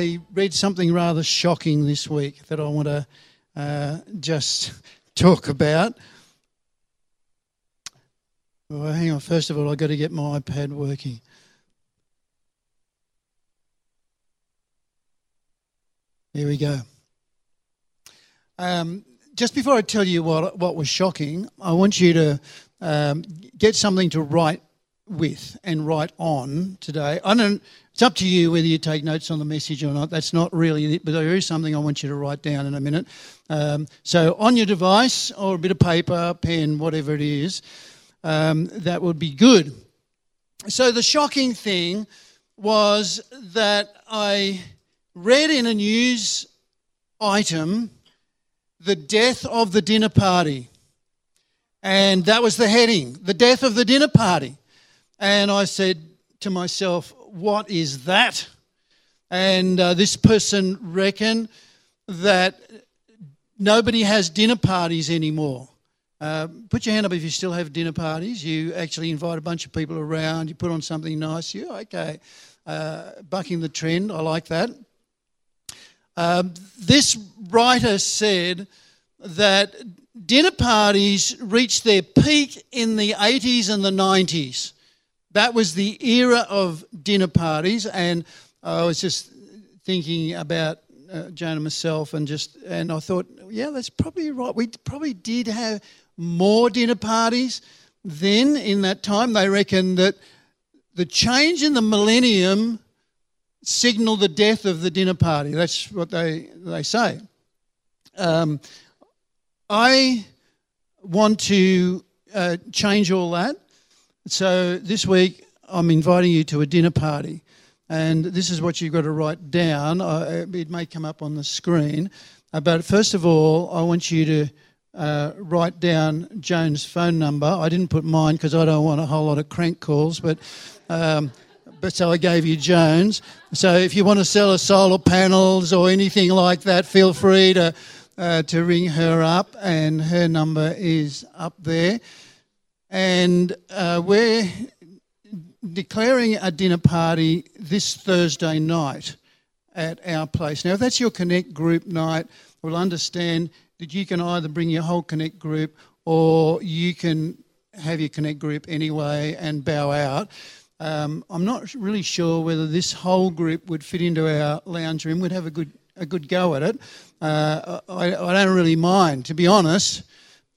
I read something rather shocking this week that I want to uh, just talk about. Well, hang on. First of all, I've got to get my iPad working. Here we go. Um, just before I tell you what what was shocking, I want you to um, get something to write with and write on today. I don't. It's up to you whether you take notes on the message or not. That's not really it, but there is something I want you to write down in a minute. Um, so on your device or a bit of paper, pen, whatever it is, um, that would be good. So the shocking thing was that I read in a news item the death of the dinner party. And that was the heading the death of the dinner party. And I said to myself, what is that? And uh, this person reckoned that nobody has dinner parties anymore. Uh, put your hand up if you still have dinner parties. You actually invite a bunch of people around, you put on something nice. You, okay, uh, bucking the trend. I like that. Um, this writer said that dinner parties reached their peak in the 80s and the 90s. That was the era of dinner parties, and I was just thinking about uh, Joan and myself, and just and I thought, yeah, that's probably right. We probably did have more dinner parties then in that time. They reckon that the change in the millennium signal the death of the dinner party. That's what they, they say. Um, I want to uh, change all that. So this week I'm inviting you to a dinner party. And this is what you've got to write down. Uh, it may come up on the screen. Uh, but first of all, I want you to uh, write down Joan's phone number. I didn't put mine because I don't want a whole lot of crank calls, but um, but so I gave you Joan's. So if you want to sell us solar panels or anything like that, feel free to uh, to ring her up, and her number is up there. And uh, we're declaring a dinner party this Thursday night at our place. Now, if that's your Connect group night, we'll understand that you can either bring your whole Connect group or you can have your Connect group anyway and bow out. Um, I'm not really sure whether this whole group would fit into our lounge room. We'd have a good a good go at it. Uh, I, I, don't really mind, to be honest.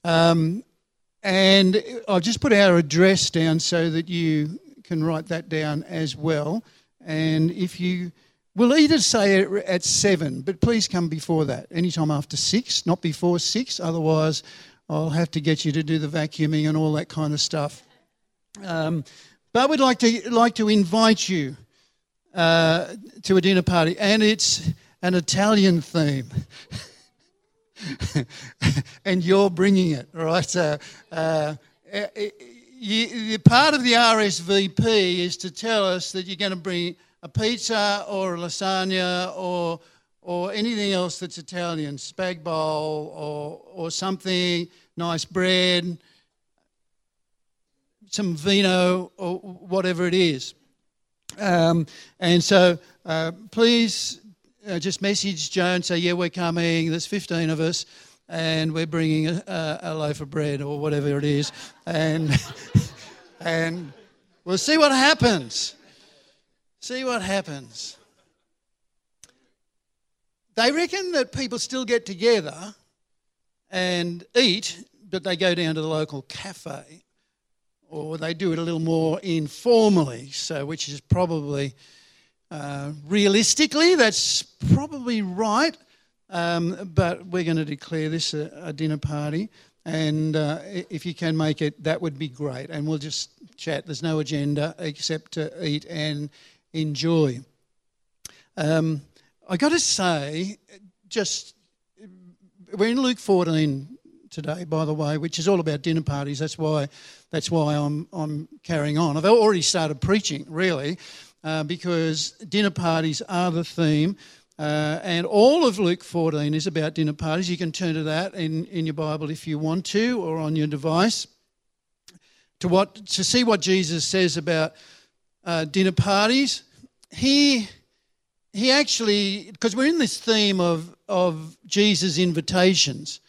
Um, and I've just put our address down so that you can write that down as well. And if you We'll either say it at seven, but please come before that. Anytime after six, not before six. Otherwise, I'll have to get you to do the vacuuming and all that kind of stuff. Um, but we'd like to like to invite you uh, to a dinner party, and it's an Italian theme. and you're bringing it, right? So, uh, you, part of the RSVP is to tell us that you're going to bring a pizza or a lasagna or or anything else that's Italian, spag bowl or or something, nice bread, some vino or whatever it is. Um, and so uh, please uh, just message Joan, say, yeah, we're coming, there's 15 of us, and we're bringing a, a loaf of bread or whatever it is. And, and we'll see what happens. See what happens. They reckon that people still get together and eat, but they go down to the local cafe or they do it a little more informally, so which is probably uh, realistically that's probably right. Um, but we're going to declare this a, a dinner party, and uh, if you can make it, that would be great. And we'll just chat. There's no agenda except to eat and enjoy. Um, I got to say, just we're in Luke 14 today, by the way, which is all about dinner parties. That's why that's why I'm I'm carrying on. I've already started preaching, really, uh, because dinner parties are the theme. Uh, and all of Luke 14 is about dinner parties. You can turn to that in, in your Bible if you want to, or on your device, to what to see what Jesus says about uh, dinner parties. He he actually because we're in this theme of of Jesus' invitations.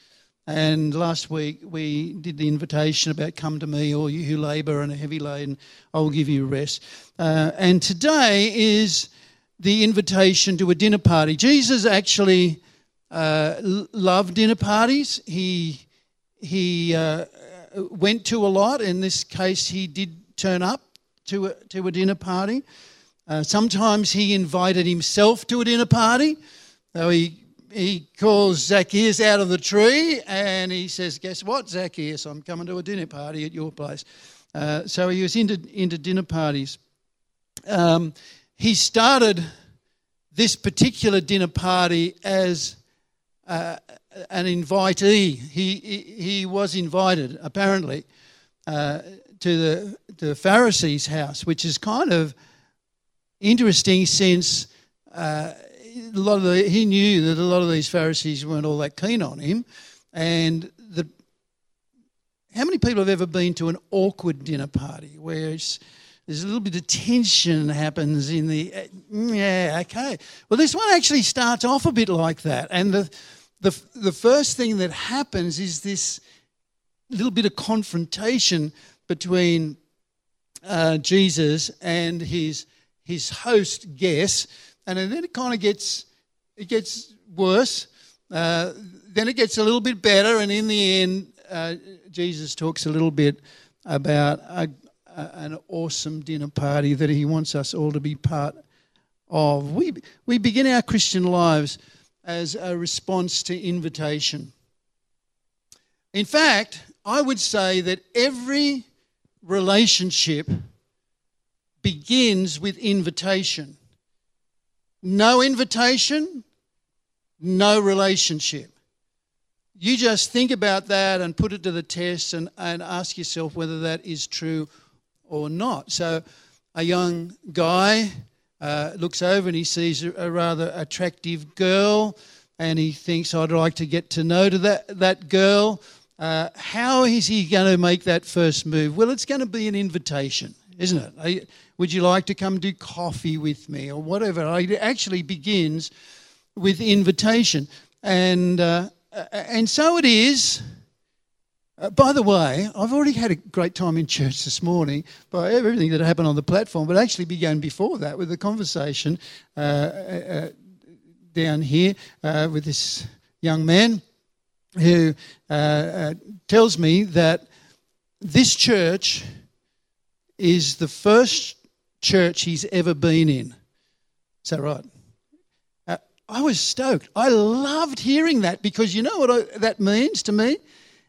And last week we did the invitation about come to me, all you who labour and are heavy laden, I will give you rest. Uh, and today is the invitation to a dinner party. Jesus actually uh, loved dinner parties. He he uh, went to a lot. In this case, he did turn up to a, to a dinner party. Uh, sometimes he invited himself to a dinner party. So he he calls Zacchaeus out of the tree and he says, Guess what, Zacchaeus? I'm coming to a dinner party at your place. Uh, so he was into, into dinner parties. Um, he started this particular dinner party as uh, an invitee. He, he, he was invited, apparently, uh, to, the, to the Pharisees' house, which is kind of interesting since uh, a lot of the, he knew that a lot of these Pharisees weren't all that keen on him, and the how many people have ever been to an awkward dinner party where it's, there's a little bit of tension happens in the uh, yeah okay. Well this one actually starts off a bit like that. And the the the first thing that happens is this little bit of confrontation between uh, Jesus and his his host guests, and then it kind of gets it gets worse. Uh, then it gets a little bit better, and in the end, uh, Jesus talks a little bit about a, a, an awesome dinner party that he wants us all to be part of. We we begin our Christian lives as a response to invitation. In fact, I would say that every relationship begins with invitation. No invitation, no relationship. You just think about that and put it to the test and, and ask yourself whether that is true or not. So, a young guy uh, looks over and he sees a, a rather attractive girl and he thinks, I'd like to get to know to that, that girl. Uh, how is he going to make that first move? Well, it's going to be an invitation, isn't it? Would you like to come do coffee with me or whatever? It actually begins with invitation. And, uh, and so it is. Uh, by the way, I've already had a great time in church this morning by everything that happened on the platform, but actually began before that with a conversation uh, uh, down here uh, with this young man who uh, uh, tells me that this church is the first church he's ever been in. Is that right? Uh, I was stoked. I loved hearing that because you know what I, that means to me?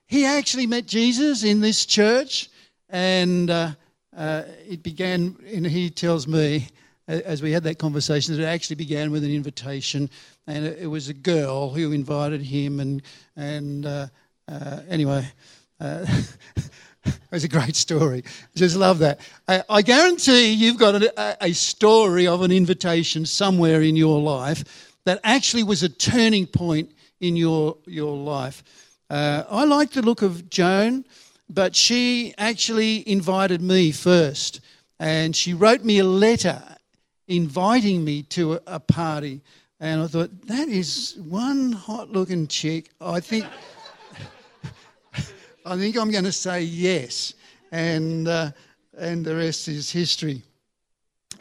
He actually met Jesus in this church, and uh, uh, it began, and he tells me, as we had that conversation, that it actually began with an invitation, and it, was a girl who invited him, and, and uh, uh, anyway. Uh, it was a great story. Just love that. I, I guarantee you've got a, a story of an invitation somewhere in your life that actually was a turning point in your, your life. Uh, I like the look of Joan, but she actually invited me first. And she wrote me a letter inviting me to a, a party. And I thought, that is one hot looking chick. I think. I think I'm going to say yes, and uh, and the rest is history.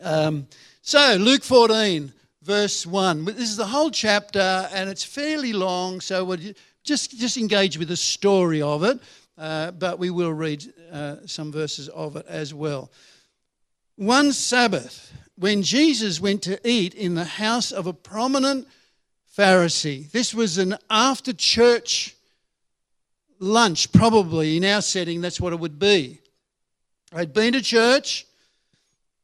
Um, so Luke 14, verse one. This is the whole chapter, and it's fairly long. So we'll just just engage with the story of it, uh, but we will read uh, some verses of it as well. One Sabbath, when Jesus went to eat in the house of a prominent Pharisee, this was an after church lunch, probably in our setting, that's what it would be. I'd been to church,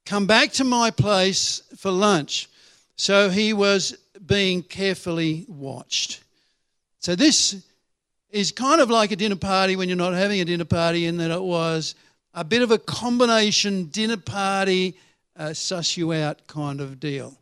come back to my place for lunch. So he was being carefully watched. So this is kind of like a dinner party when you're not having a dinner party, in that it was a bit of a combination dinner party, uh, suss you out kind of deal.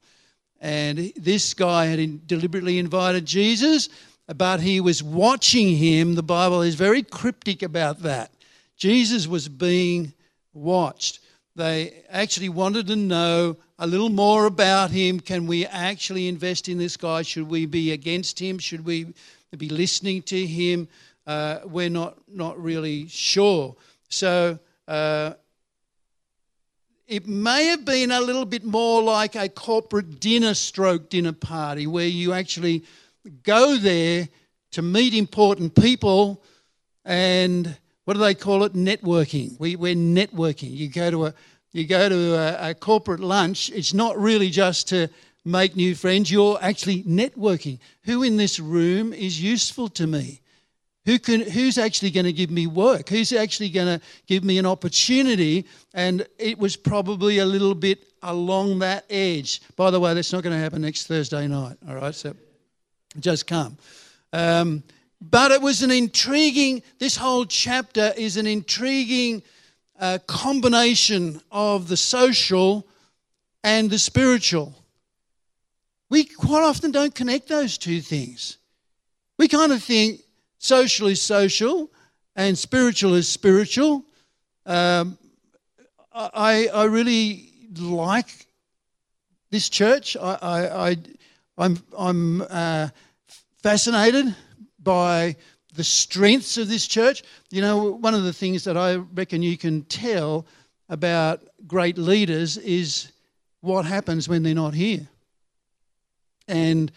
And this guy had deliberately invited Jesus, but he was watching him. The Bible is very cryptic about that. Jesus was being watched. They actually wanted to know a little more about him. Can we actually invest in this guy? Should we be against him? Should we be listening to him? Uh, we're not, not really sure. So uh, it may have been a little bit more like a corporate dinner stroke dinner party where you actually go there to meet important people and what do they call it networking we, we're networking you go to a you go to a, a corporate lunch it's not really just to make new friends you're actually networking who in this room is useful to me who can, who's actually going to give me work? Who's actually going to give me an opportunity? And it was probably a little bit along that edge. By the way, that's not going to happen next Thursday night. All right, so just come. Um, but it was an intriguing. This whole chapter is an intriguing uh, combination of the social and the spiritual. We quite often don't connect those two things. We kind of think social is social and spiritual is spiritual. Um, I, I really like this church. I, I, I, I'm, I'm uh, fascinated by the strengths of this church. You know, one of the things that I reckon you can tell about great leaders is what happens when they're not here. And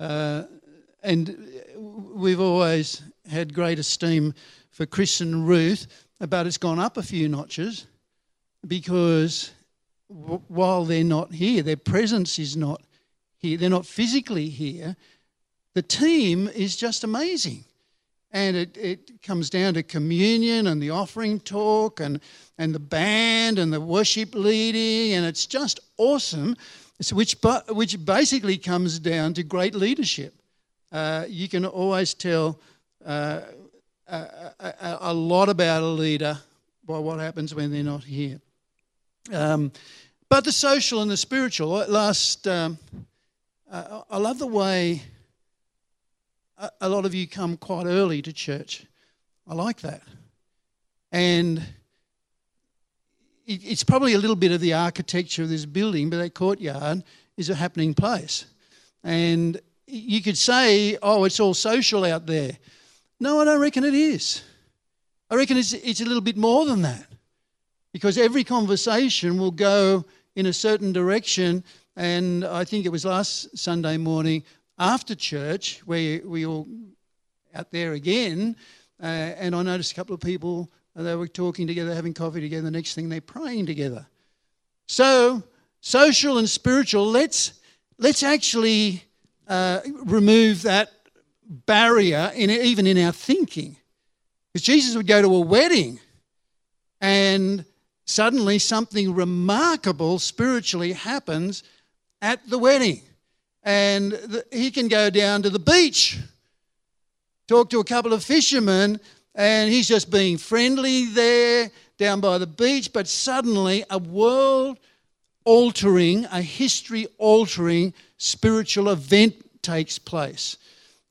uh, and we've always had great esteem for Chris and Ruth, but it's gone up a few notches because w- while they're not here, their presence is not here, they're not physically here, the team is just amazing. And it, it comes down to communion and the offering talk and, and the band and the worship leading, and it's just awesome, so which, bu- which basically comes down to great leadership. Uh, you can always tell uh, a, a, a, lot about a leader by what happens when they're not here. Um, but the social and the spiritual. Last, um, uh, I love the way a, a lot of you come quite early to church. I like that, and it, it's probably a little bit of the architecture of this building, but that courtyard is a happening place, and you could say, oh, it's all social out there. No, I don't reckon it is. I reckon it's, it's a little bit more than that because every conversation will go in a certain direction. And I think it was last Sunday morning after church where we all out there again. Uh, and I noticed a couple of people, uh, they were talking together, having coffee together. The next thing, they're praying together. So, social and spiritual, let's, let's actually uh, remove that barrier, in, even in our thinking. Because Jesus would go to a wedding and suddenly something remarkable spiritually happens at the wedding. And the, he can go down to the beach, talk to a couple of fishermen, and he's just being friendly there down by the beach, but suddenly a world altering, a history altering spiritual event takes place.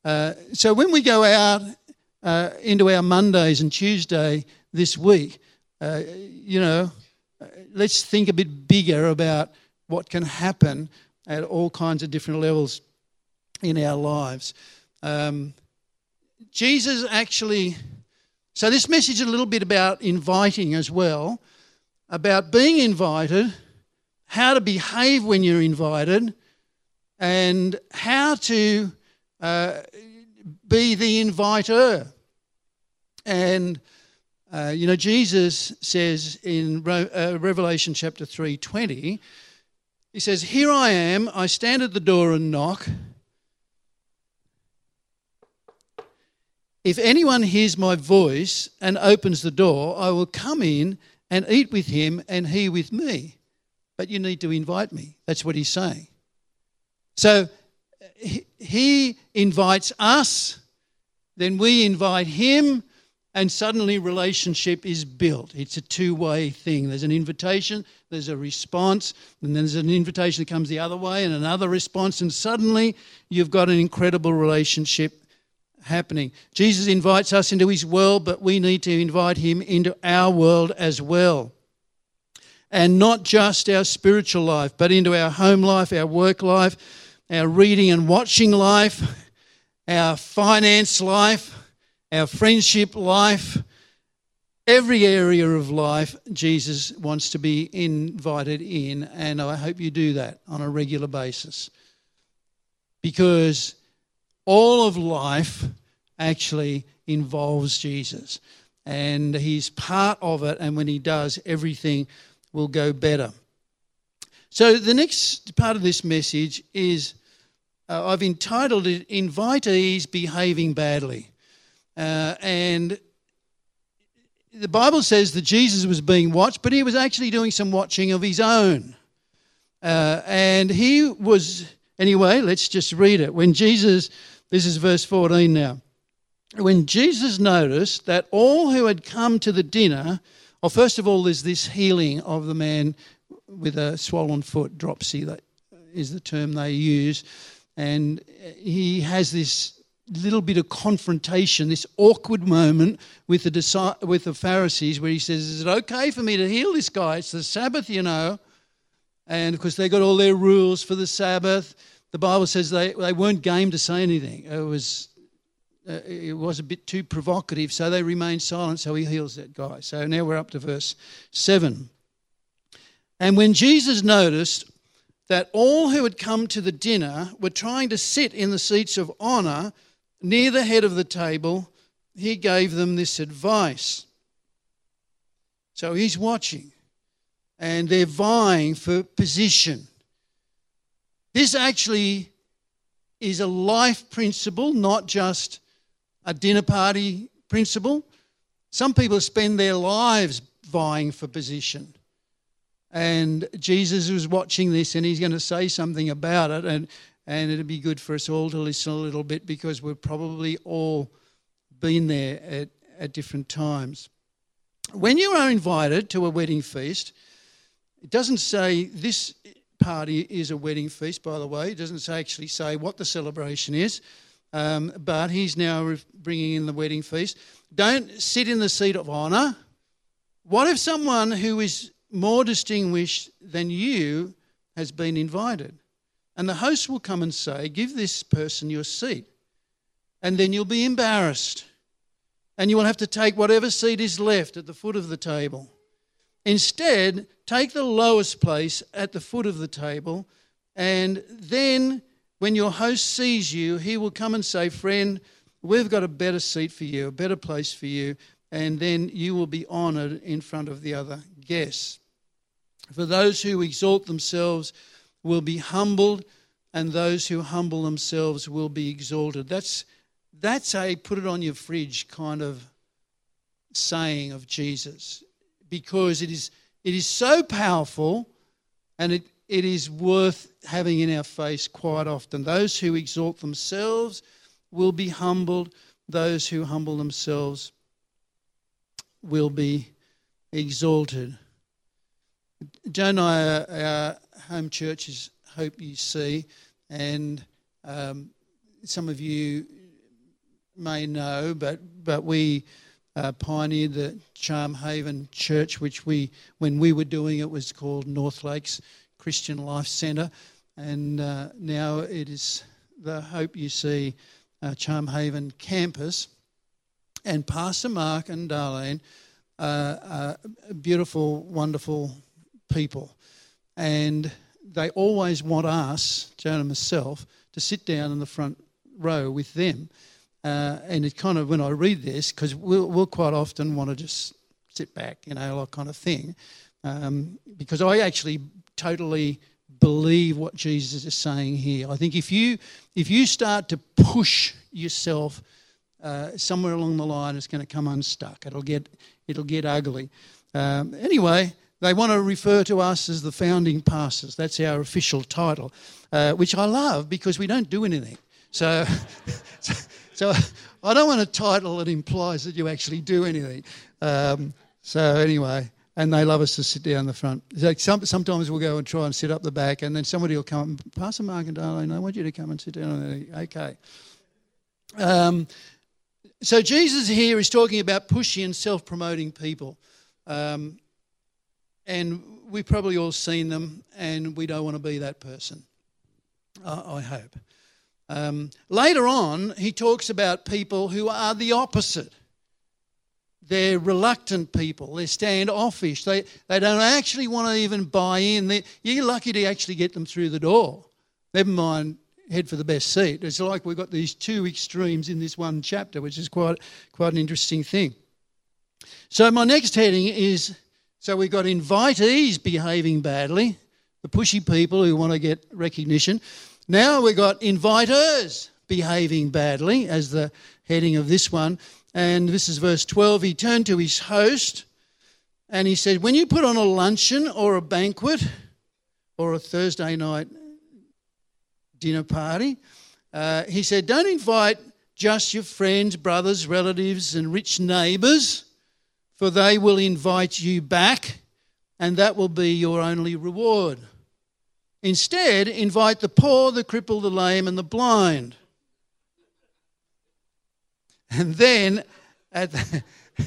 Uh, so when we go out uh, into our Mondays and Tuesday this week, uh, you know, let's think a bit bigger about what can happen at all kinds of different levels in our lives. Um, Jesus actually, so this message is a little bit about inviting as well, about being invited, how to behave when you're invited, and how to uh, be the inviter. And uh, you know, Jesus says in Re- uh, Revelation chapter 3:20, he says, "Here I am, I stand at the door and knock. If anyone hears my voice and opens the door, I will come in and eat with him and he with me. But you need to invite me." That's what he's saying. So he- invites us, then we invite him, and suddenly relationship is built. It's a two way thing. There's an invitation, there's a response, and then there's an invitation that comes the other way, and another response, and suddenly you've got an incredible relationship happening. Jesus invites us into his world, but we need to invite him into our world as well. And not just our spiritual life, but into our home life, our work life, our reading and watching life, our finance life, our friendship life. Every area of life, Jesus wants to be invited in, and I hope you do that on a regular basis. Because all of life actually involves Jesus. And he's part of it, and when he does, everything will go better. So, the next part of this message is uh, I've entitled it Invitees Behaving Badly. Uh, and the Bible says that Jesus was being watched, but he was actually doing some watching of his own. Uh, and he was, anyway, let's just read it. When Jesus, this is verse 14 now. When Jesus noticed that all who had come to the dinner, well, first of all, there's this healing of the man with a swollen foot, dropsy, that is the term they use. And he has this little bit of confrontation, this awkward moment with the, with the Pharisees where he says, Is it okay for me to heal this guy? It's the Sabbath, you know. And of course, they got all their rules for the Sabbath. The Bible says they, they weren't game to say anything. It was, uh, it was a bit too provocative, so they remained silent. So he heals that guy. So now we're up to verse 7. And when Jesus noticed that all who had come to the dinner were trying to sit in the seats of honour near the head of the table, he gave them this advice. So he's watching, and they're vying for position. This actually is a life principle, not just a dinner party principle. Some people spend their lives vying for position. And Jesus was watching this and he's going to say something about it. And, and it'd be good for us all to listen a little bit because we've probably all been there at, at different times. When you are invited to a wedding feast, it doesn't say this party is a wedding feast, by the way. It doesn't say, actually say what the celebration is, um, but he's now bringing in the wedding feast. Don't sit in the seat of honour. What if someone who is more distinguished than you has been invited? And the host will come and say, Give this person your seat. And then you'll be embarrassed. And you will have to take whatever seat is left at the foot of the table. Instead, take the lowest place at the foot of the table. And then, when your host sees you, he will come and say, Friend, we've got a better seat for you, a better place for you. And then you will be honoured in front of the other guests. For those who exalt themselves will be humbled, and those who humble themselves will be exalted. That's, that's a put it on your fridge kind of saying of Jesus because it is, it is so powerful and it, it is worth having in our face quite often. Those who exalt themselves will be humbled, those who humble themselves will be exalted. Joe and I are our home churches, Hope UC, and um, some of you may know, but but we uh, pioneered the Charmhaven Church, which we, when we were doing it, was called North Lakes Christian Life Centre, and uh, now it is the Hope UC uh, Charmhaven campus. And Pastor Mark and Darlene uh, are beautiful, wonderful people, and they always want us, Joan and myself, to sit down in the front row with them. Uh, and it kind of, when I read this, because we'll, we'll quite often want to just sit back, you know, like kind of thing. Um, because I actually totally believe what Jesus is saying here. I think if you if you start to push yourself uh, somewhere along the line, it's going to come unstuck. It'll get it'll get ugly. Um, anyway, they want to refer to us as the founding pastors. That's our official title, uh, which I love because we don't do anything. So, so, so I don't want a title that implies that you actually do anything. Um, so anyway, and they love us to sit down the front. So some, sometimes we'll go and try and sit up the back, and then somebody will come, Pastor Mark and Darlene, I want you to come and sit down. Okay. Um, so Jesus here is talking about pushy and self-promoting people. Um, and we've probably all seen them, and we don't want to be that person, I, hope. Um, later on, he talks about people who are the opposite. They're reluctant people. They're standoffish. They, they don't actually want to even buy in. They, you're lucky to actually get them through the door. Never mind head for the best seat. It's like we've got these two extremes in this one chapter, which is quite, quite an interesting thing. So, my next heading is so we've got invitees behaving badly, the pushy people who want to get recognition. Now we've got inviters behaving badly as the heading of this one. And this is verse 12. He turned to his host and he said, When you put on a luncheon or a banquet or a Thursday night dinner party, uh, he said, Don't invite just your friends, brothers, relatives, and rich neighbours, for they will invite you back, and that will be your only reward. Instead, invite the poor, the crippled, the lame, and the blind. And then, at the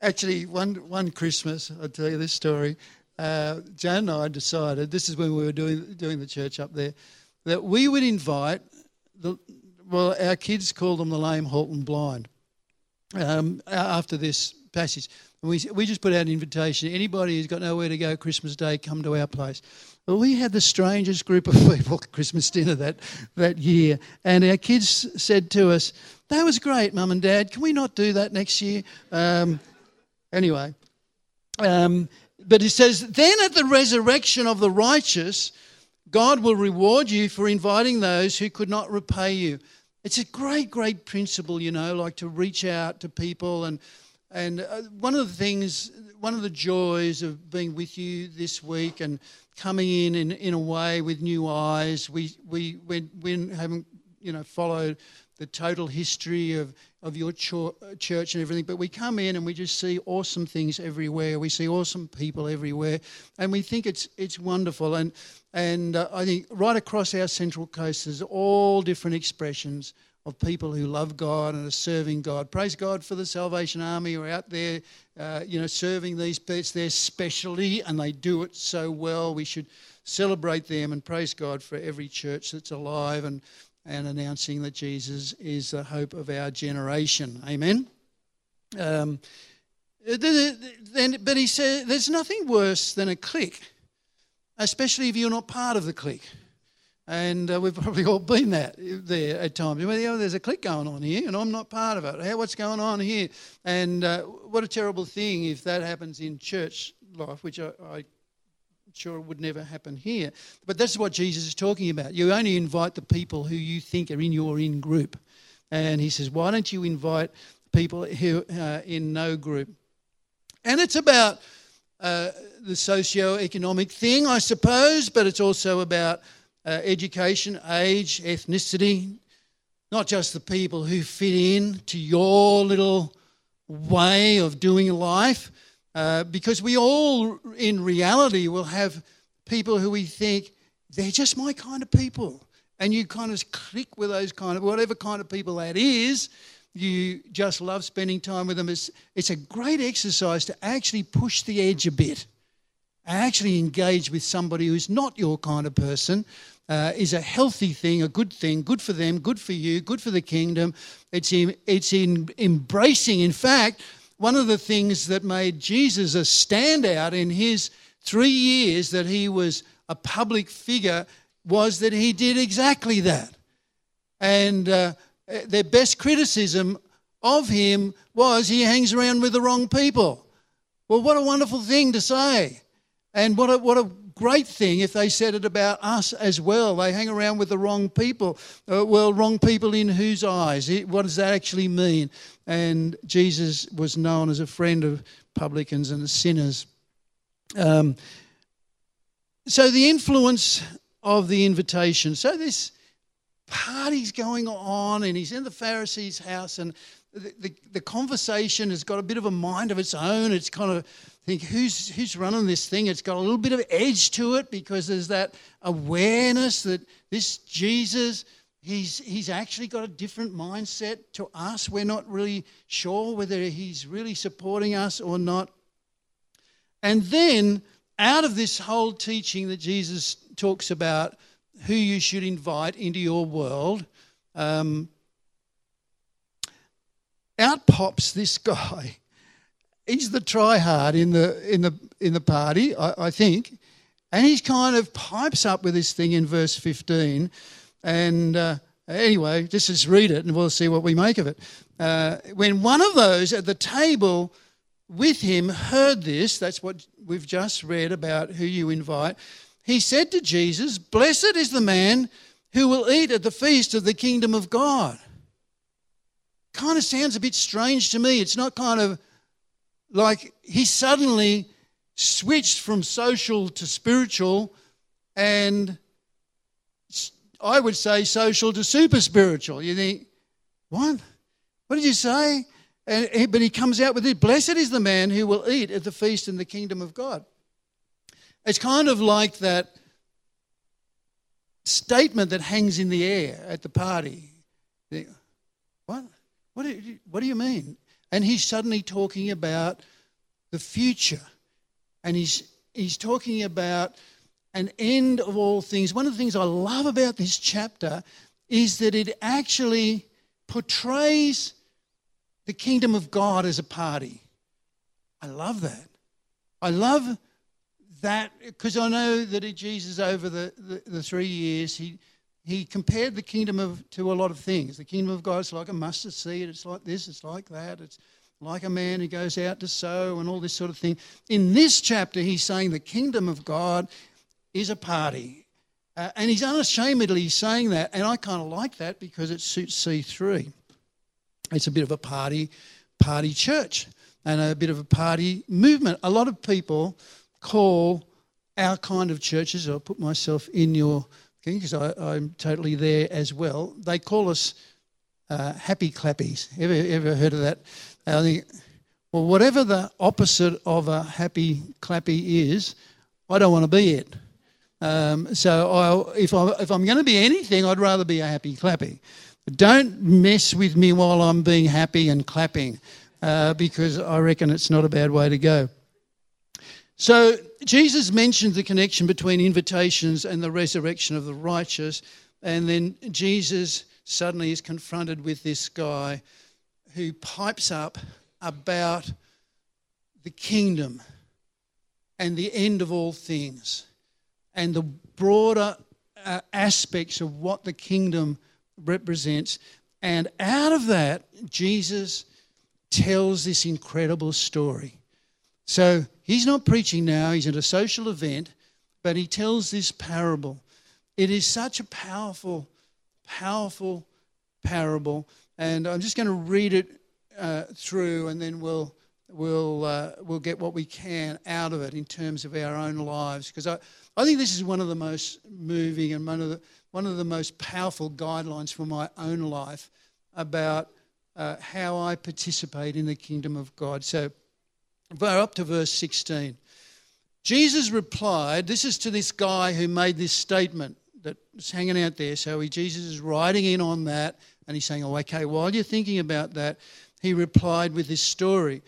actually, one, one Christmas, I'll tell you this story. Uh, Jan and I decided, this is when we were doing, doing the church up there, that we would invite, the, well, our kids call them the lame, halt, and blind um, after this passage. And we, we just put out an invitation. Anybody who's got nowhere to go Christmas Day, come to our place. Well, we had the strangest group of people at Christmas dinner that, that year. And our kids said to us, That was great, Mum and Dad. Can we not do that next year? Um, anyway. Um, but it says, Then at the resurrection of the righteous, God will reward you for inviting those who could not repay you. It's a great, great principle, you know, like to reach out to people. And, and uh, one of the things, one of the joys of being with you this week and coming in in, in a way with new eyes, we, we, we, we haven't, you know, followed the total history of, of your church and everything, but we come in and we just see awesome things everywhere. We see awesome people everywhere, and we think it's it's wonderful. And and uh, I think right across our central coast, there's all different expressions of people who love God and are serving God. Praise God for the Salvation Army who are out there, uh, you know, serving these. It's their specialty, and they do it so well. We should celebrate them and praise God for every church that's alive and and announcing that Jesus is the hope of our generation. Amen. Um, then, but he said, there's nothing worse than a clique, especially if you're not part of the clique. And uh, we've probably all been that there at times. Well, yeah, there's a clique going on here, and I'm not part of it. Hey, what's going on here? And uh, what a terrible thing if that happens in church life, which I, I sure it would never happen here. But that's what Jesus is talking about. You only invite the people who you think are in your in group. And he says, why don't you invite people who are uh, in no group? And it's about uh, the socio-economic thing, I suppose, but it's also about uh, education, age, ethnicity, not just the people who fit in to your little way of doing life, uh, because we all, in reality, will have people who we think they're just my kind of people. And you kind of click with those kind of, whatever kind of people that is, you just love spending time with them. It's, it's a great exercise to actually push the edge a bit. Actually engage with somebody who's not your kind of person uh, is a healthy thing, a good thing, good for them, good for you, good for the kingdom. It's in, it's in embracing, in fact, one of the things that made Jesus a standout in his three years that he was a public figure was that he did exactly that. And uh, their best criticism of him was he hangs around with the wrong people. Well, what a wonderful thing to say. And what a, what a great thing if they said it about us as well. They hang around with the wrong people. Uh, well, wrong people in whose eyes? It- what does that actually mean? And Jesus was known as a friend of publicans and sinners. Um, so the influence of the invitation. So this party's going on, and he's in the Pharisee's house, and the, the, the conversation has got a bit of a mind of its own. It's kind of think who's who's running this thing. It's got a little bit of edge to it because there's that awareness that this Jesus. He's, he's actually got a different mindset to us. We're not really sure whether he's really supporting us or not. And then, out of this whole teaching that Jesus talks about who you should invite into your world, um, out pops this guy. He's the tryhard in the in the in the party, I, I think, and he kind of pipes up with this thing in verse fifteen. And uh, anyway, just let's read it, and we'll see what we make of it. Uh, when one of those at the table with him heard this, that's what we've just read about who you invite, he said to Jesus, Blessed is the man who will eat at the feast of the kingdom of God. Kind of sounds a bit strange to me. It's not kind of like he suddenly switched from social to spiritual and I would say social to super spiritual. You think, what? What did you say? And, but he comes out with it Blessed is the man who will eat at the feast in the kingdom of God. It's kind of like that statement that hangs in the air at the party. What? What do, you, what do you mean? And he's suddenly talking about the future. And he's, he's talking about an end of all things. One of the things I love about this chapter is that it actually portrays the kingdom of God as a party. I love that. I love that because I know that Jesus, over the, the, the three years, he, he compared the kingdom of to a lot of things. The kingdom of God is like a mustard seed. It's like this. It's like that. It's like a man who goes out to sow and all this sort of thing. In this chapter, he's saying the kingdom of God is a party. Uh, and he's unashamedly saying that. And I kind of like that because it suits C3. It's a bit of a party, party church and a bit of a party movement. A lot of people call our kind of churches, I'll put myself in your because I'm totally there as well. They call us uh, happy clappies. Ever, ever heard of that? I think, well, whatever the opposite of a happy clappy is, I don't want to be it. Um, so I, if, I, if I'm going to be anything, I'd rather be a happy clappy. Don't mess with me while I'm being happy and clapping uh, because I reckon it's not a bad way to go. So Jesus mentioned the connection between invitations and the resurrection of the righteous, and then Jesus suddenly is confronted with this guy who pipes up about the kingdom and the end of all things and the broader uh, aspects of what the kingdom represents. And out of that, Jesus tells this incredible story. So he's not preaching now, he's at a social event, but he tells this parable. It is such a powerful, powerful parable. And I'm just going to read it uh, through and then we'll, we'll, uh, we'll get what we can out of it in terms of our own lives. Because I, I think this is one of the most moving and one of the, one of the most powerful guidelines for my own life about uh, how I participate in the kingdom of God. So up to verse 16. Jesus replied, This is to this guy who made this statement that was hanging out there. So he, Jesus is riding in on that and he's saying, Oh, okay, while you're thinking about that, he replied with this story.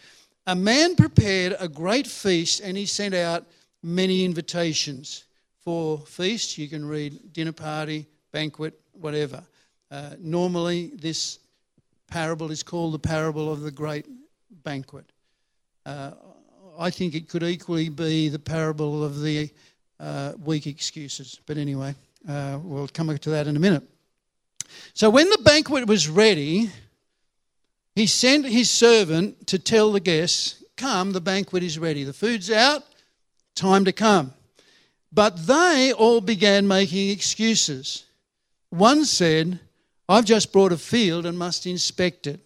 A man prepared a great feast and he sent out many invitations for feast. You can read dinner party, banquet, whatever. Uh, normally, this parable is called the parable of the great banquet. Uh, I think it could equally be the parable of the uh, weak excuses. But anyway, uh, we'll come to that in a minute. So when the banquet was ready, he sent his servant to tell the guests, Come, the banquet is ready. The food's out, time to come. But they all began making excuses. One said, I've just brought a field and must inspect it.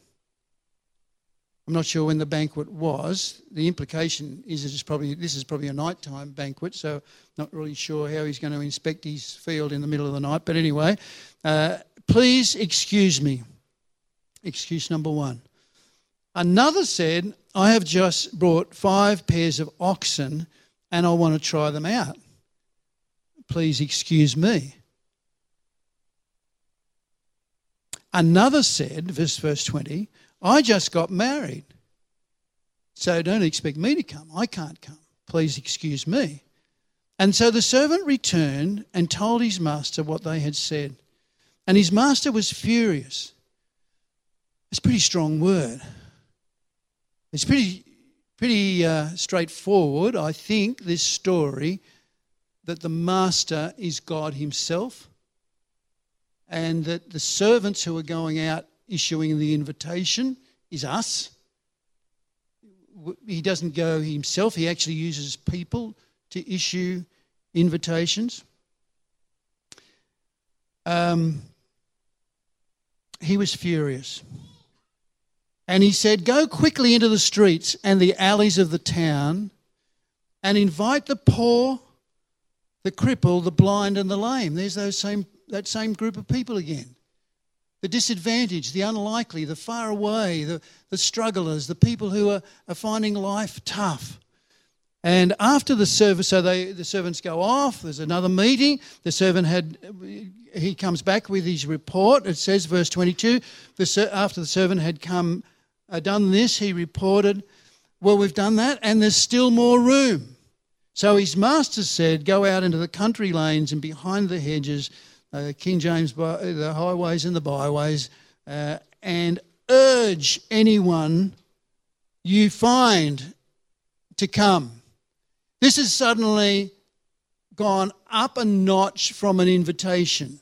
I'm not sure when the banquet was. The implication is it is probably this is probably a nighttime banquet, so not really sure how he's going to inspect his field in the middle of the night. But anyway, uh, please excuse me. Excuse number one. Another said, I have just brought five pairs of oxen and I want to try them out. Please excuse me. Another said, verse, verse 20, I just got married. So don't expect me to come. I can't come. Please excuse me. And so the servant returned and told his master what they had said. And his master was furious. It's a pretty strong word. It's pretty, pretty uh, straightforward, I think, this story that the master is God himself and that the servants who are going out issuing the invitation is us. He doesn't go himself, he actually uses people to issue invitations. Um, he was furious. And he said, Go quickly into the streets and the alleys of the town and invite the poor, the crippled, the blind, and the lame. There's those same, that same group of people again. The disadvantaged, the unlikely, the far away, the, the strugglers, the people who are, are finding life tough. And after the service, so they, the servants go off, there's another meeting. The servant had, he comes back with his report. It says, verse 22, the, after the servant had come, uh, done this, he reported, Well, we've done that, and there's still more room. So his master said, Go out into the country lanes and behind the hedges, uh, King James, the highways and the byways, uh, and urge anyone you find to come. This has suddenly gone up a notch from an invitation.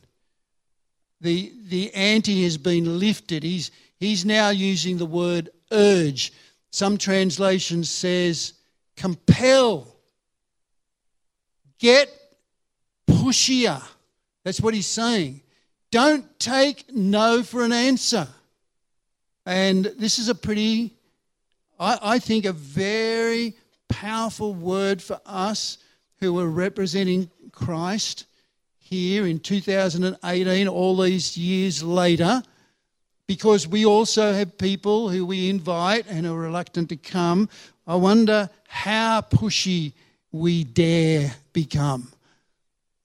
The, the ante has been lifted. He's, he's now using the word urge. Some translation says compel. Get pushier. That's what he's saying. Don't take no for an answer. And this is a pretty, I, I think, a very powerful word for us who are representing Christ here in 2018, all these years later, because we also have people who we invite and are reluctant to come. I wonder how pushy we dare become.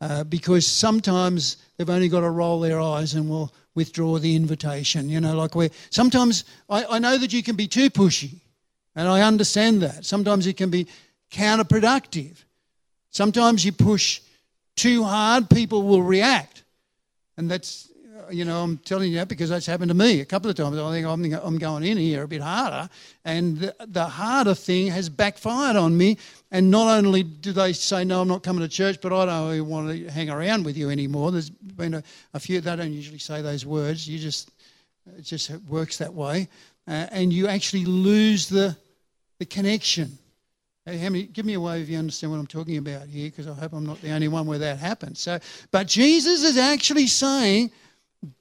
Uh, because sometimes they've only got to roll their eyes and will withdraw the invitation. You know, like we sometimes I, I know that you can be too pushy, and I understand that. Sometimes it can be counterproductive. Sometimes you push too hard, people will react. And that's, you know, I'm telling you that because that's happened to me a couple of times. I think I'm, I'm going in here a bit harder. And the, the harder thing has backfired on me. And not only do they say, no, I'm not coming to church, but I don't really want to hang around with you anymore. There's been a, a few, they don't usually say those words. You just, it just works that way. Uh, and you actually lose the, the connection. Hey, many, give me a wave if you understand what I'm talking about here, because I hope I'm not the only one where that happens. So, but Jesus is actually saying,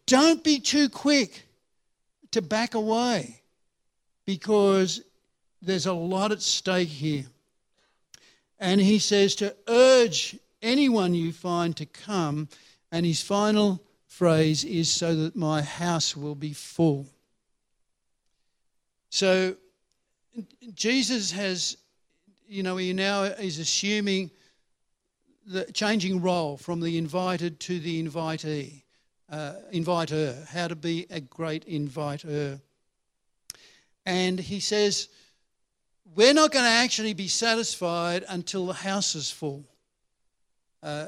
don't be too quick to back away, because there's a lot at stake here. And he says to urge anyone you find to come, and his final phrase is so that my house will be full. So Jesus has, you know, he now is assuming the changing role from the invited to the invitee, uh, inviter, how to be a great inviter. And he says, we're not going to actually be satisfied until the house is full. Uh,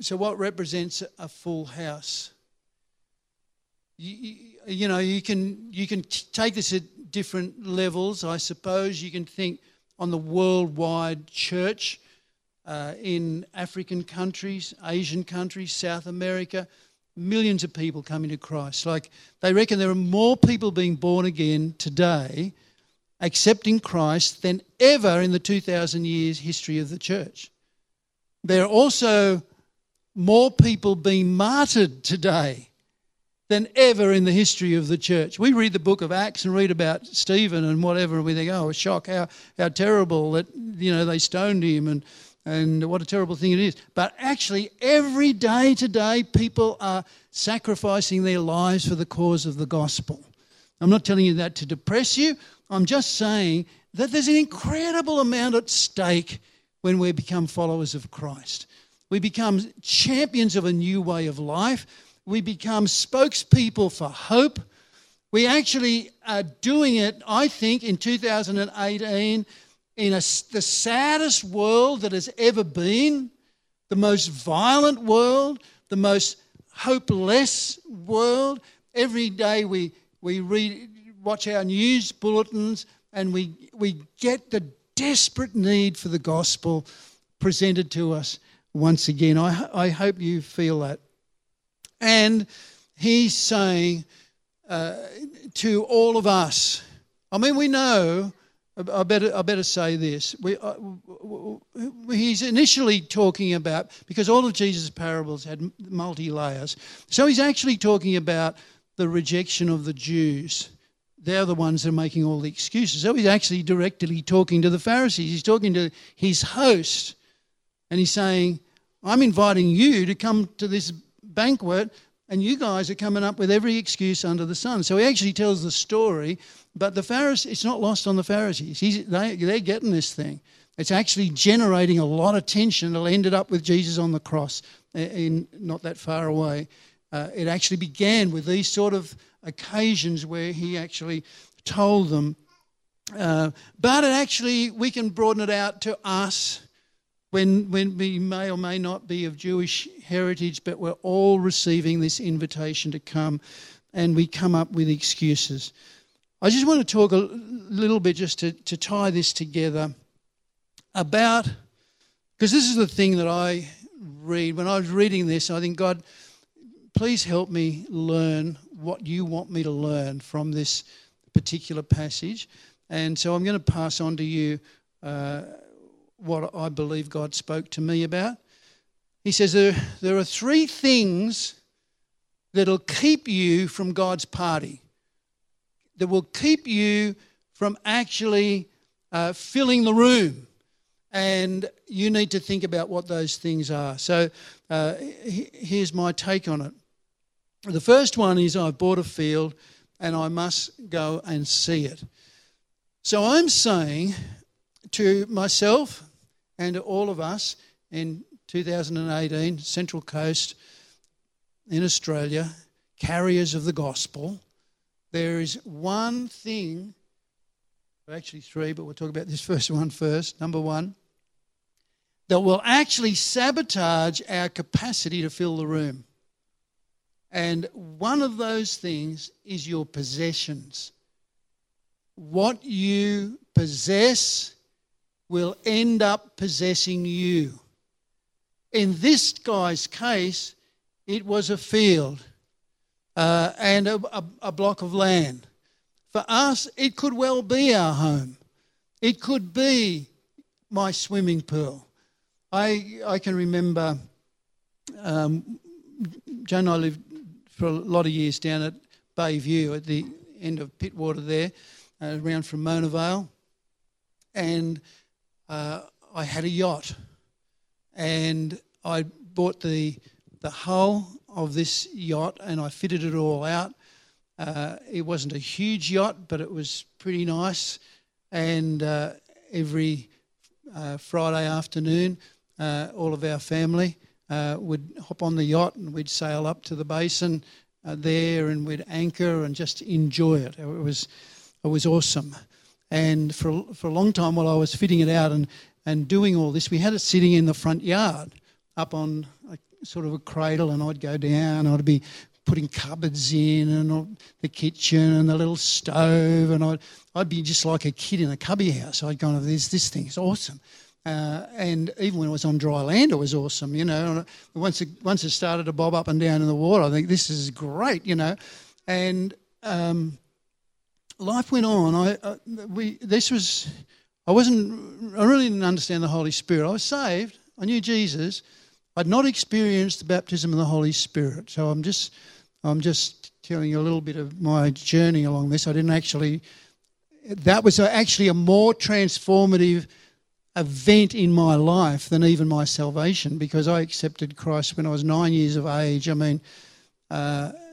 so, what represents a full house? You, you, know, you can you can take this at different levels. I suppose you can think on the worldwide church uh, in African countries, Asian countries, South America, millions of people coming to Christ. Like they reckon there are more people being born again today, accepting Christ, than ever in the 2,000 years history of the church. there are also more people being martyred today than ever in the history of the church. We read the book of Acts and read about Stephen and whatever, and we think, oh, shock, how, how terrible that, you know, they stoned him and, and what a terrible thing it is. But actually, every day today, people are sacrificing their lives for the cause of the gospel. I'm not telling you that to depress you. I'm just saying that there's an incredible amount at stake when we become followers of Christ. We become champions of a new way of life. We become spokespeople for hope. We actually are doing it, I think, in 2018 in a, the saddest world that has ever been, the most violent world, the most hopeless world. Every day we, we read, watch our news bulletins and we, we get the desperate need for the gospel presented to us once again. I, I hope you feel that. And he's saying uh, to all of us, I mean, we know, I better, I better say this. We, uh, he's initially talking about, because all of Jesus' parables had multi layers, so he's actually talking about the rejection of the Jews. They're the ones that are making all the excuses. So he's actually directly talking to the Pharisees. He's talking to his host, and he's saying, I'm inviting you to come to this banquet, and you guys are coming up with every excuse under the sun. So he actually tells the story, but the Pharisees, it's not lost on the Pharisees. He's, they, they're getting this thing. It's actually generating a lot of tension. It ended up with Jesus on the cross, in not that far away. Uh, it actually began with these sort of occasions where he actually told them. Uh, but it actually, we can broaden it out to us when, when we may or may not be of Jewish heritage, but we're all receiving this invitation to come and we come up with excuses. I just want to talk a little bit just to, to tie this together about, because this is the thing that I read. When I was reading this, I think, God, please help me learn what you want me to learn from this particular passage. And so I'm going to pass on to you uh, what I believe God spoke to me about. He says there, there are three things that'll keep you from God's party, that will keep you from actually uh, filling the room. And you need to think about what those things are. So uh, here's my take on it. The first one is I've bought a field and I must go and see it. So I'm saying to myself and to all of us in 2018, Central Coast in Australia, carriers of the gospel, there is one thing, actually three, but we'll talk about this first one first. Number one, that will actually sabotage our capacity to fill the room. And one of those things is your possessions. What you possess will end up possessing you. In this guy's case, it was a field uh, and a, a, a block of land. For us, it could well be our home. It could be my swimming pool. I, I can remember um, Joan and I lived for a lot of years down at Bayview at the end of Pittwater there, uh, around from Mona Vale. And uh, I had a yacht, and I bought the the hull of this yacht, and I fitted it all out. Uh, it wasn't a huge yacht, but it was pretty nice. And uh, every uh, Friday afternoon, uh, all of our family uh, would hop on the yacht and we'd sail up to the basin there, and we'd anchor and just enjoy it. It was it was awesome. And for, for a long time, while I was fitting it out and, and doing all this, we had it sitting in the front yard up on a, sort of a cradle, and I'd go down, I'd be putting cupboards in and the kitchen and the little stove, and I'd, I'd be just like a kid in a cubby house. I'd go, there's this thing, it's awesome. Uh, and even when it was on dry land, it was awesome, you know. Once it, once it started to bob up and down in the water, I think this is great, you know. And um, life went on. I, uh, we, this was, I wasn't, I really didn't understand the Holy Spirit. I was saved. I knew Jesus. I'd not experienced the baptism of the Holy Spirit. So I'm just, I'm just telling you a little bit of my journey along this. I didn't actually. That was actually a more transformative event in my life than even my salvation because I accepted Christ when I was nine years of age. I mean,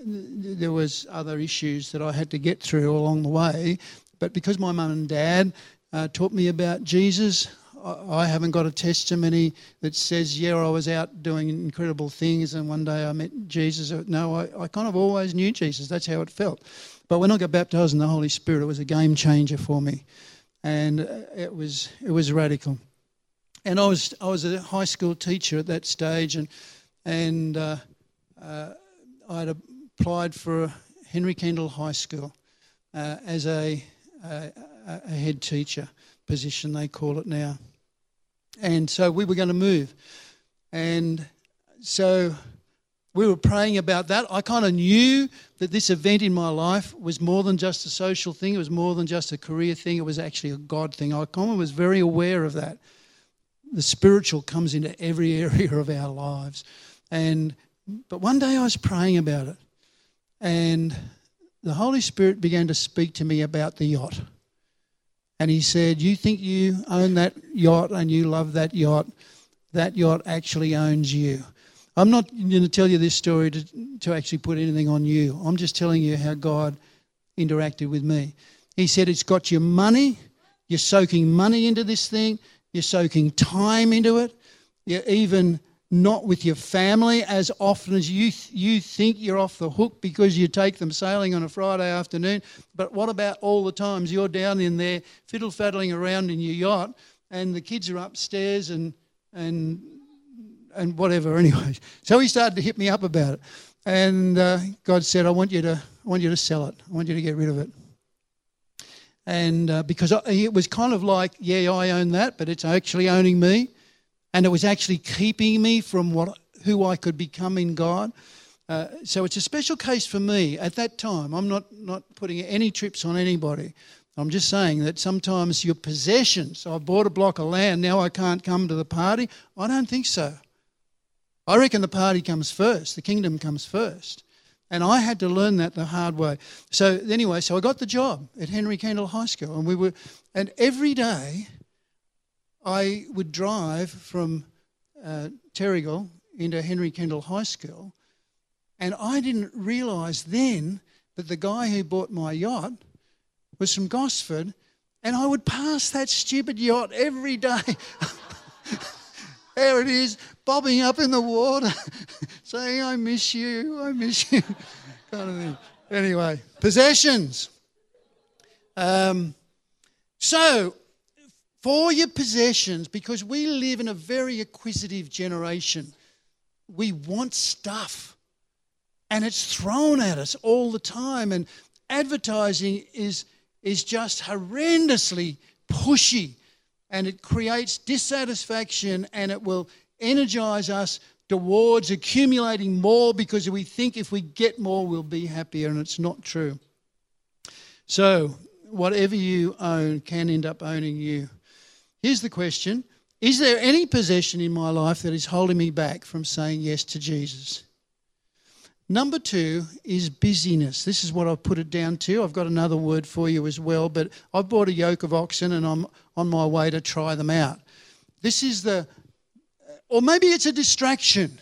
there was other issues that I had to get through along the way, but because my mum and dad uh, taught me about Jesus, I, haven't got a testimony that says, yeah, I was out doing incredible things and one day I met Jesus. No, I, I kind of always knew Jesus. That's how it felt. But when I got baptized in the Holy Spirit, it was a game changer for me and uh, it was it was radical. And I was I was a high school teacher at that stage, and and uh, uh, I had applied for Henry Kendall High School uh, as a, a, a head teacher position they call it now, and so we were going to move, and so we were praying about that. I kind of knew that this event in my life was more than just a social thing, it was more than just a career thing, it was actually a God thing. I kind of was very aware of that. The spiritual comes into every area of our lives. And but one day I was praying about it, and the Holy Spirit began to speak to me about the yacht. And he said, You think you own that yacht and you love that yacht? That yacht actually owns you. I'm not going to tell you this story to, to actually put anything on you. I'm just telling you how God interacted with me. He said, It's got your money. You're soaking money into this thing. You're soaking time into it. You're even not with your family as often as you, you think you're off the hook because you take them sailing on a Friday afternoon. But what about all the times you're down in there fiddle faddling around in your yacht and the kids are upstairs and, and and whatever anyway. So he started to hit me up about it. And uh, God said, I want you to I want you to sell it. I want you to get rid of it. And uh, because it was kind of like, yeah, I own that, but it's actually owning me. And it was actually keeping me from what who I could become in God. Uh, so it's a special case for me at that time. I'm not, not putting any trips on anybody. I'm just saying that sometimes your possessions, I bought a block of land, now I can't come to the party. I don't think so. I reckon the party comes first, the kingdom comes first. And I had to learn that the hard way. So anyway, so I got the job at Henry Kendall High School, and we were, and every day I would drive from uh, Terrigal into Henry Kendall High School, and I didn't realise then that the guy who bought my yacht was from Gosford, and I would pass that stupid yacht every day. there it is, bobbing up in the water, saying, I miss you, I miss you. kind of thing. Anyway, possessions. Um, so, for your possessions, because we live in a very acquisitive generation, we want stuff. And it's thrown at us all the time. And advertising is, is just horrendously pushy and it creates dissatisfaction and it will energize us towards accumulating more because we think if we get more, we'll be happier, and it's not true. So, whatever you own can end up owning you. Here's the question Is there any possession in my life that is holding me back from saying yes to Jesus? Number two is busyness. This is what I've put it down to. I've got another word for you as well, but I've bought a yoke of oxen and I'm on my way to try them out. This is the, or maybe it's a distraction.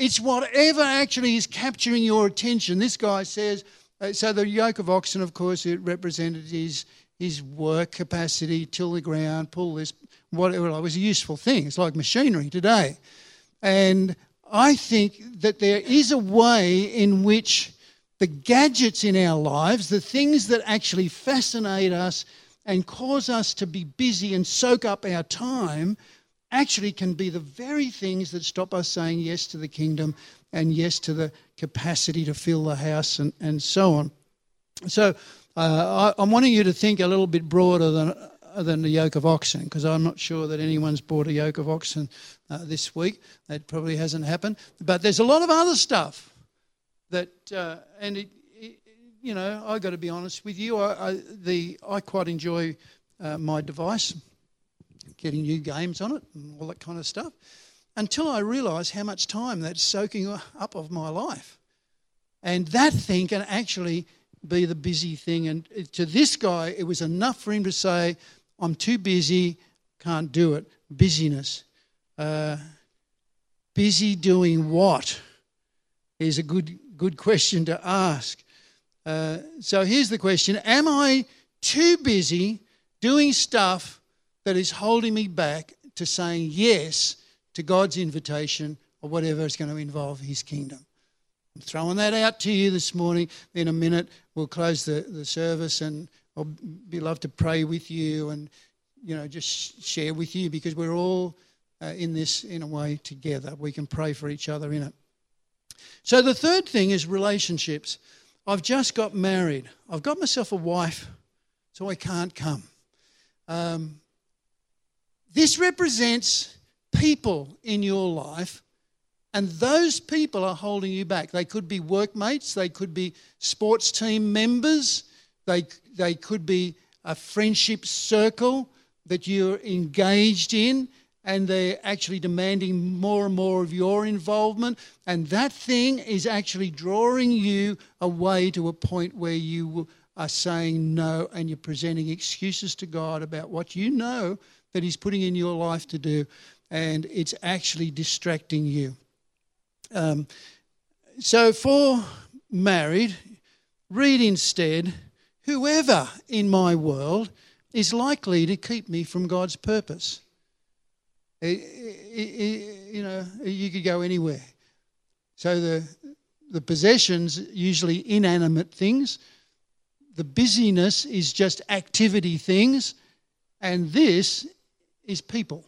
It's whatever actually is capturing your attention. This guy says, uh, so the yoke of oxen, of course, it represented his, his work capacity, till the ground, pull this, whatever. It was a useful thing. It's like machinery today. And I think that there is a way in which the gadgets in our lives, the things that actually fascinate us and cause us to be busy and soak up our time, actually can be the very things that stop us saying yes to the kingdom and yes to the capacity to fill the house and, and so on. So uh, I, I'm wanting you to think a little bit broader than than the yoke of oxen because I'm not sure that anyone's bought a yoke of oxen uh, this week. That probably hasn't happened. But there's a lot of other stuff that, uh, and it, it, you know, I got to be honest with you. I, I the I quite enjoy uh, my device, getting new games on it and all that kind of stuff. until I realise how much time that's soaking up of my life. And that thing can actually be the busy thing. And to this guy, it was enough for him to say, I'm too busy, can't do it. Busyness. Uh, busy doing what is a good, good question to ask. Uh, so here's the question Am I too busy doing stuff that is holding me back to saying yes to God's invitation or whatever is going to involve His kingdom? I'm throwing that out to you this morning. In a minute, we'll close the, the service and I'll be love to pray with you and, you know, just share with you because we're all uh, in this in a way together. We can pray for each other in it. So the third thing is relationships. I've just got married. I've got myself a wife, so I can't come. Um, this represents people in your life, and those people are holding you back. They could be workmates, they could be sports team members, they, they could be a friendship circle that you're engaged in, and they're actually demanding more and more of your involvement. And that thing is actually drawing you away to a point where you are saying no and you're presenting excuses to God about what you know that He's putting in your life to do, and it's actually distracting you. Um, so, for married, read instead, whoever in my world is likely to keep me from God's purpose. Eh, eh, You know, you could go anywhere. So the the possessions usually inanimate things. The busyness is just activity things, and this is people.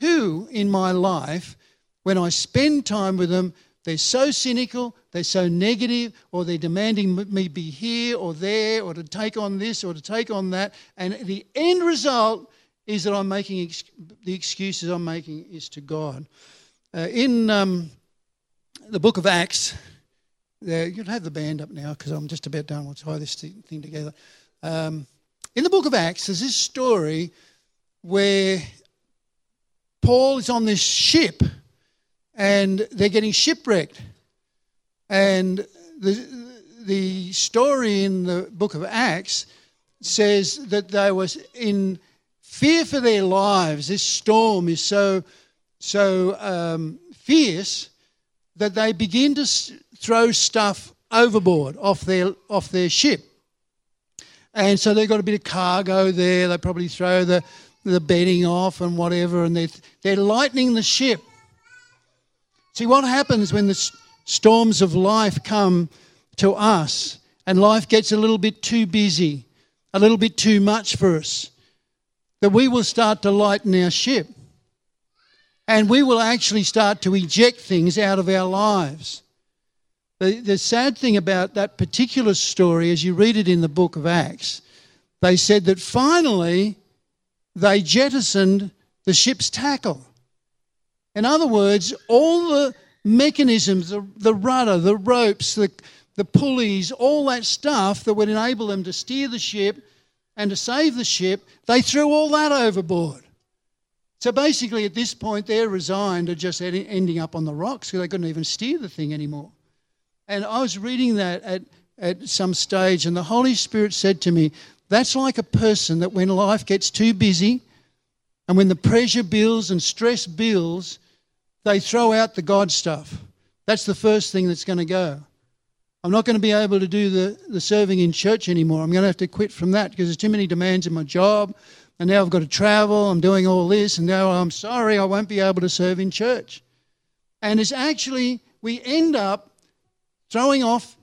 Who in my life, when I spend time with them, they're so cynical, they're so negative, or they're demanding me be here or there, or to take on this or to take on that. And the end result is that I'm making ex- the excuses I'm making is to God. Uh, in um, the book of Acts, there, you'll have the band up now because I'm just about done. We'll tie this thing together. Um, in the book of Acts, there's this story where Paul is on this ship and they're getting shipwrecked. And the, the story in the book of Acts says that they was in fear for their lives. This storm is so, so um, fierce that they begin to throw stuff overboard off their, off their ship. And so they've got a bit of cargo there. They probably throw the, the bedding off and whatever, and they're, they're lightening the ship. See, what happens when the storms of life come to us and life gets a little bit too busy, a little bit too much for us, that we will start to lighten our ship. And we will actually start to eject things out of our lives. The, the sad thing about that particular story, as you read it in the book of Acts, they said that finally they jettisoned the ship's tackle. In other words, all the mechanisms, the, the rudder, the ropes, the, the pulleys, all that stuff that would enable them to steer the ship and to save the ship, they threw all that overboard. So basically, at this point, they're resigned to just ending up on the rocks because they couldn't even steer the thing anymore. And I was reading that at, at some stage, and the Holy Spirit said to me, That's like a person that when life gets too busy and when the pressure builds and stress builds, they throw out the God stuff. That's the first thing that's going to go. I'm not going to be able to do the, the serving in church anymore. I'm going to have to quit from that because there's too many demands in my job. And now I've got to travel. I'm doing all this. And now I'm sorry, I won't be able to serve in church. And it's actually, we end up throwing off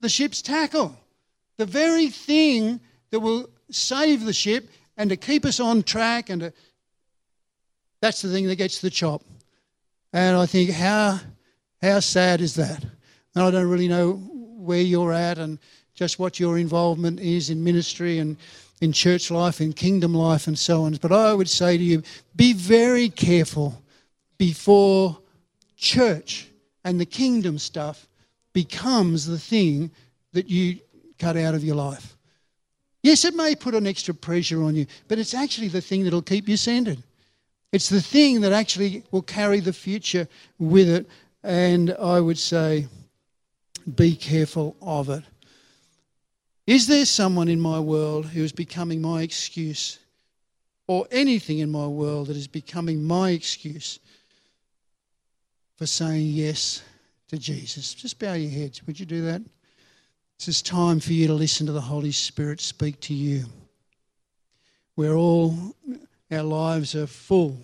the ship's tackle. The very thing that will save the ship and to keep us on track and to, that's the thing that gets the chop. And I think how how sad is that? And I don't really know where you're at and just what your involvement is in ministry and in church life, in kingdom life, and so on. But I would say to you, be very careful before church and the kingdom stuff becomes the thing that you cut out of your life. Yes, it may put an extra pressure on you, but it's actually the thing that'll keep you centered. It's the thing that actually will carry the future with it. And I would say, be careful of it. Is there someone in my world who is becoming my excuse, or anything in my world that is becoming my excuse for saying yes to Jesus? Just bow your heads. Would you do that? This is time for you to listen to the Holy Spirit speak to you. We're all, our lives are full.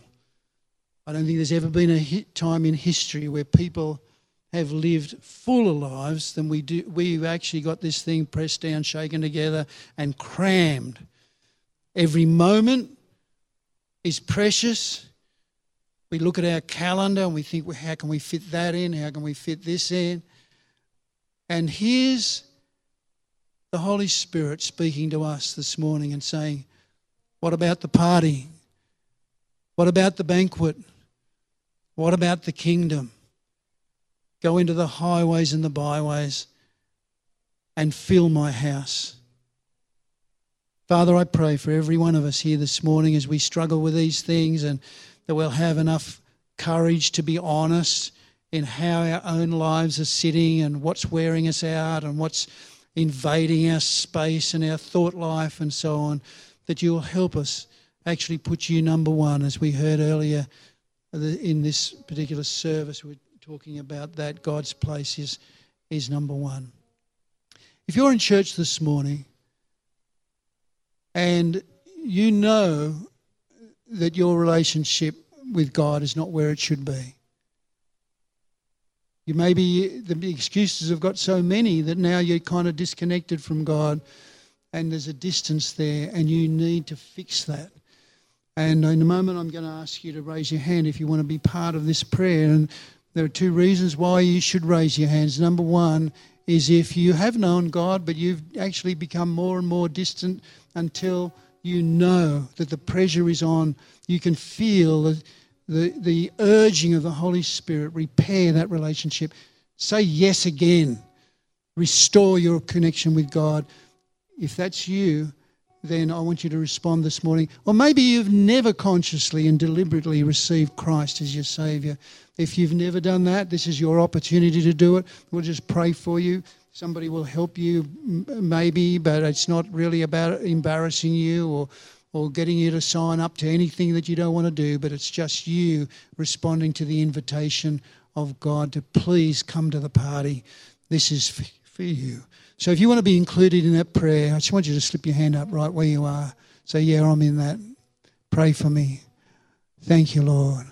I don't think there's ever been a time in history where people have lived fuller lives than we do. We've actually got this thing pressed down, shaken together, and crammed. Every moment is precious. We look at our calendar and we think, well, how can we fit that in? How can we fit this in? And here's the Holy Spirit speaking to us this morning and saying, What about the party? What about the banquet? What about the kingdom? Go into the highways and the byways and fill my house. Father, I pray for every one of us here this morning as we struggle with these things and that we'll have enough courage to be honest in how our own lives are sitting and what's wearing us out and what's invading our space and our thought life and so on, that you'll help us actually put you number one, as we heard earlier in this particular service. We're talking about that God's place is, is number one. If you're in church this morning and you know that your relationship with God is not where it should be, you maybe the excuses have got so many that now you're kind of disconnected from God and there's a distance there and you need to fix that. And in a moment, I'm going to ask you to raise your hand if you want to be part of this prayer. And there are two reasons why you should raise your hands. Number one is if you have known God, but you've actually become more and more distant until you know that the pressure is on, you can feel the, the, the urging of the Holy Spirit repair that relationship. Say yes again. Restore your connection with God. If that's you, then I want you to respond this morning. Or maybe you've never consciously and deliberately received Christ as your Savior. If you've never done that, this is your opportunity to do it. We'll just pray for you. Somebody will help you, maybe, but it's not really about embarrassing you or, or getting you to sign up to anything that you don't want to do, but it's just you responding to the invitation of God to please come to the party. This is for you. So if you want to be included in that prayer, I just want you to slip your hand up right where you are. Say, Yeah, I'm in that. Pray for me. Thank you, Lord.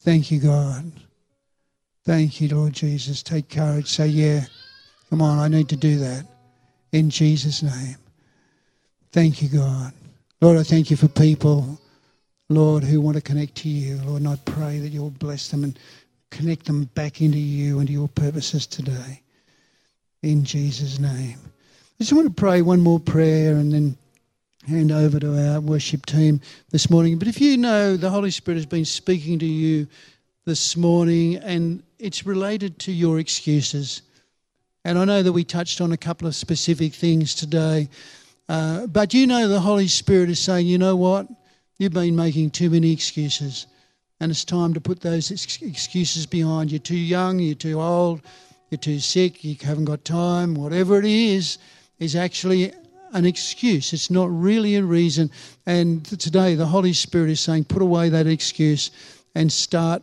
Thank you, God. Thank you, Lord Jesus. Take courage. Say, Yeah, come on, I need to do that. In Jesus' name. Thank you, God. Lord, I thank you for people, Lord, who want to connect to you. Lord, and I pray that you'll bless them and connect them back into you and to your purposes today in Jesus' name. I just want to pray one more prayer and then hand over to our worship team this morning. But if you know the Holy Spirit has been speaking to you this morning and it's related to your excuses, and I know that we touched on a couple of specific things today, uh, but you know the Holy Spirit is saying, you know what? You've been making too many excuses. And it's time to put those ex- excuses behind. You're too young, you're too old, you're too sick, you haven't got time, whatever it is, is actually an excuse. It's not really a reason. And today, the Holy Spirit is saying, put away that excuse and start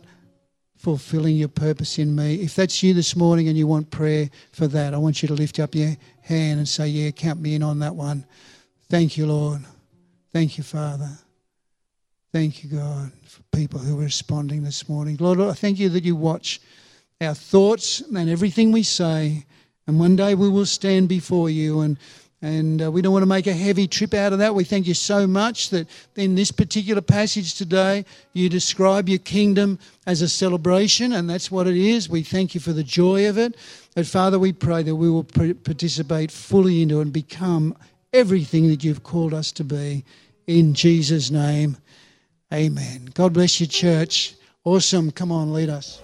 fulfilling your purpose in me. If that's you this morning and you want prayer for that, I want you to lift up your hand and say, Yeah, count me in on that one. Thank you, Lord. Thank you, Father. Thank you, God, for people who are responding this morning. Lord, I thank you that you watch our thoughts and everything we say. And one day we will stand before you and and uh, we don't want to make a heavy trip out of that. We thank you so much that in this particular passage today, you describe your kingdom as a celebration, and that's what it is. We thank you for the joy of it. But Father, we pray that we will participate fully into and become everything that you've called us to be. In Jesus' name, amen. God bless you, church. Awesome. Come on, lead us.